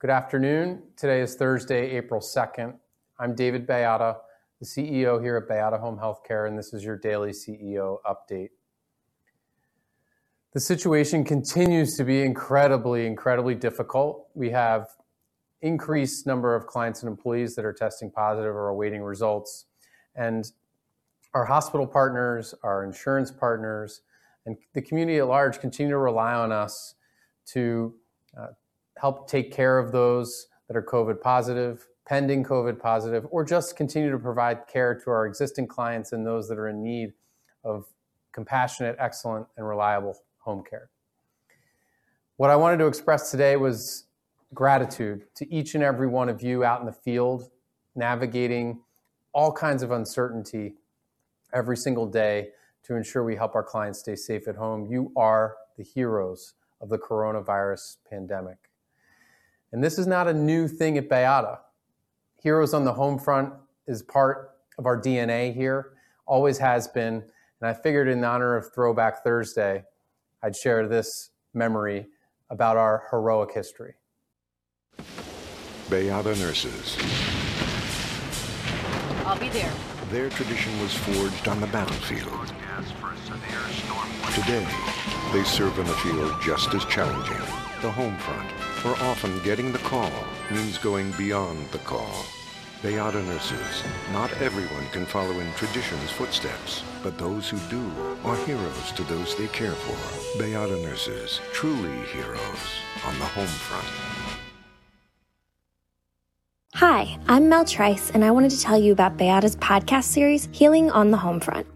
Good afternoon. Today is Thursday, April 2nd. I'm David Baiada, the CEO here at Bayada Home Healthcare, and this is your daily CEO update. The situation continues to be incredibly, incredibly difficult. We have increased number of clients and employees that are testing positive or awaiting results. And our hospital partners, our insurance partners, and the community at large continue to rely on us to uh, help take care of those that are COVID positive, pending COVID positive, or just continue to provide care to our existing clients and those that are in need of compassionate, excellent, and reliable home care. What I wanted to express today was gratitude to each and every one of you out in the field, navigating all kinds of uncertainty every single day to ensure we help our clients stay safe at home. You are the heroes of the coronavirus pandemic. And this is not a new thing at Bayada. Heroes on the home front is part of our DNA here, always has been. And I figured in honor of Throwback Thursday, I'd share this memory about our heroic history. Bayada nurses. I'll be there. Their tradition was forged on the battlefield. Today, they serve in a field just as challenging, the home front, where often getting the call means going beyond the call. Bayada nurses, not everyone can follow in tradition's footsteps, but those who do are heroes to those they care for. Bayada nurses, truly heroes on the home front. Hi, I'm Mel Trice, and I wanted to tell you about Bayada's podcast series, Healing on the Home Front.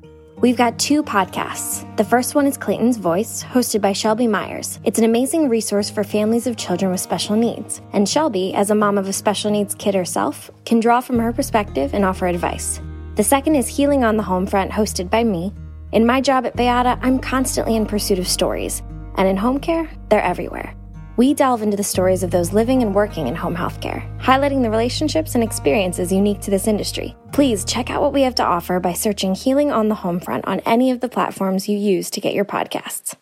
We've got two podcasts. The first one is Clayton's Voice, hosted by Shelby Myers. It's an amazing resource for families of children with special needs. And Shelby, as a mom of a special needs kid herself, can draw from her perspective and offer advice. The second is Healing on the Home Front, hosted by me. In my job at Bayada, I'm constantly in pursuit of stories. And in home care, they're everywhere. We delve into the stories of those living and working in home healthcare, highlighting the relationships and experiences unique to this industry. Please check out what we have to offer by searching Healing on the Home Front on any of the platforms you use to get your podcasts.